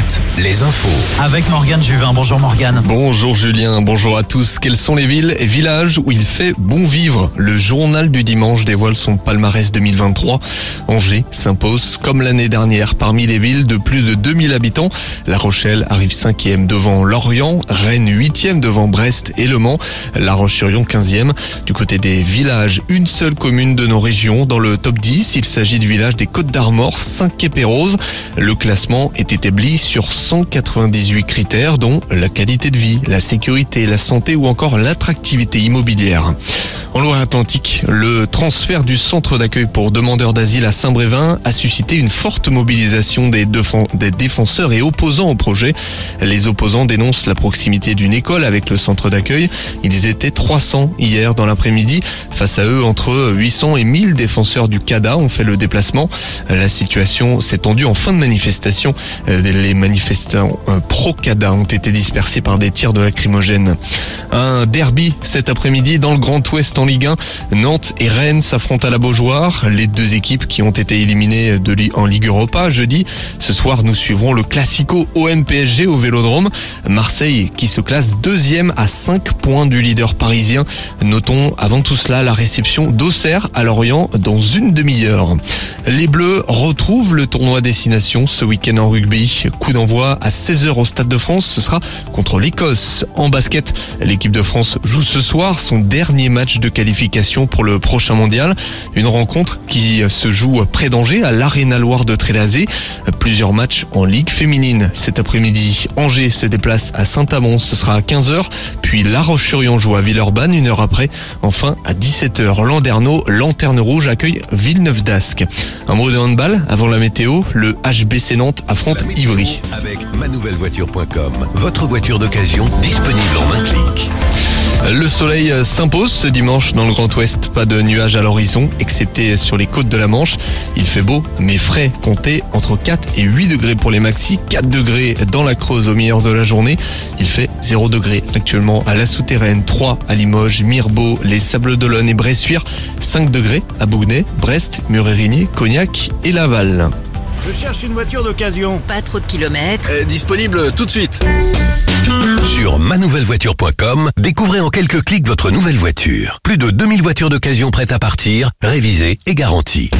Fête les infos. Avec Morgane Juvin. Bonjour Morgane. Bonjour Julien, bonjour à tous. Quelles sont les villes et villages où il fait bon vivre? Le journal du dimanche dévoile son palmarès 2023. Angers s'impose comme l'année dernière parmi les villes de plus de 2000 habitants. La Rochelle arrive cinquième devant Lorient, Rennes huitième devant Brest et Le Mans, La Roche-sur-Yon 15e. Du côté des villages, une seule commune de nos régions dans le top 10. Il s'agit du village des Côtes d'Armor, Saint-Quépérose. Le classement est établi sur 198 critères dont la qualité de vie, la sécurité, la santé ou encore l'attractivité immobilière. En Loire-Atlantique, le transfert du centre d'accueil pour demandeurs d'asile à Saint-Brévin a suscité une forte mobilisation des, défenseurs et opposants au projet. Les opposants dénoncent la proximité d'une école avec le centre d'accueil. Ils étaient 300 hier dans l'après-midi. Face à eux, entre 800 et 1000 défenseurs du CADA ont fait le déplacement. La situation s'est tendue en fin de manifestation. Les manifestants euh, pro-CADA ont été dispersés par des tirs de lacrymogène. Un derby cet après-midi dans le Grand Ouest en Ligue 1. Nantes et Rennes s'affrontent à la Beaujoire. Les deux équipes qui ont été éliminées de en Ligue Europa jeudi. Ce soir, nous suivrons le Classico OM-PSG au Vélodrome. Marseille qui se classe deuxième à 5 points du leader parisien. Notons avant tout cela la réception d'Auxerre à Lorient dans une demi-heure. Les Bleus retrouvent le tournoi destination ce week-end en rugby. Coup d'envoi à 16h au Stade de France. Ce sera contre l'Écosse. En basket, l'équipe de France joue ce soir son dernier match de qualification pour le prochain mondial. Une rencontre qui se joue près d'Angers à l'Arena Loire de Trélazé. Plusieurs matchs en Ligue féminine cet après-midi. Angers se déplace à Saint-Amand, ce sera à 15h. Puis La Roche-sur-Yon joue à Villeurbanne une heure après. Enfin à 17h, Landerneau, Lanterne Rouge accueille Villeneuve d'Ascq. Un mot de handball avant la météo, le HBC Nantes affronte Ivry. Avec manouvellevoiture.com, votre voiture d'occasion disponible en un clic. Le soleil s'impose ce dimanche dans le Grand Ouest. Pas de nuages à l'horizon, excepté sur les côtes de la Manche. Il fait beau, mais frais. Comptez entre 4 et 8 degrés pour les maxis. 4 degrés dans la Creuse au milieu de la journée. Il fait 0 degrés actuellement à la souterraine. 3 à Limoges, Mirbeau, les Sables d'Olonne et Bressuire. 5 degrés à Bougnay, Brest, Murérigny, Cognac et Laval. Je cherche une voiture d'occasion. Pas trop de kilomètres. disponible tout de suite. Sur manouvellevoiture.com, découvrez en quelques clics votre nouvelle voiture. Plus de 2000 voitures d'occasion prêtes à partir, révisées et garanties.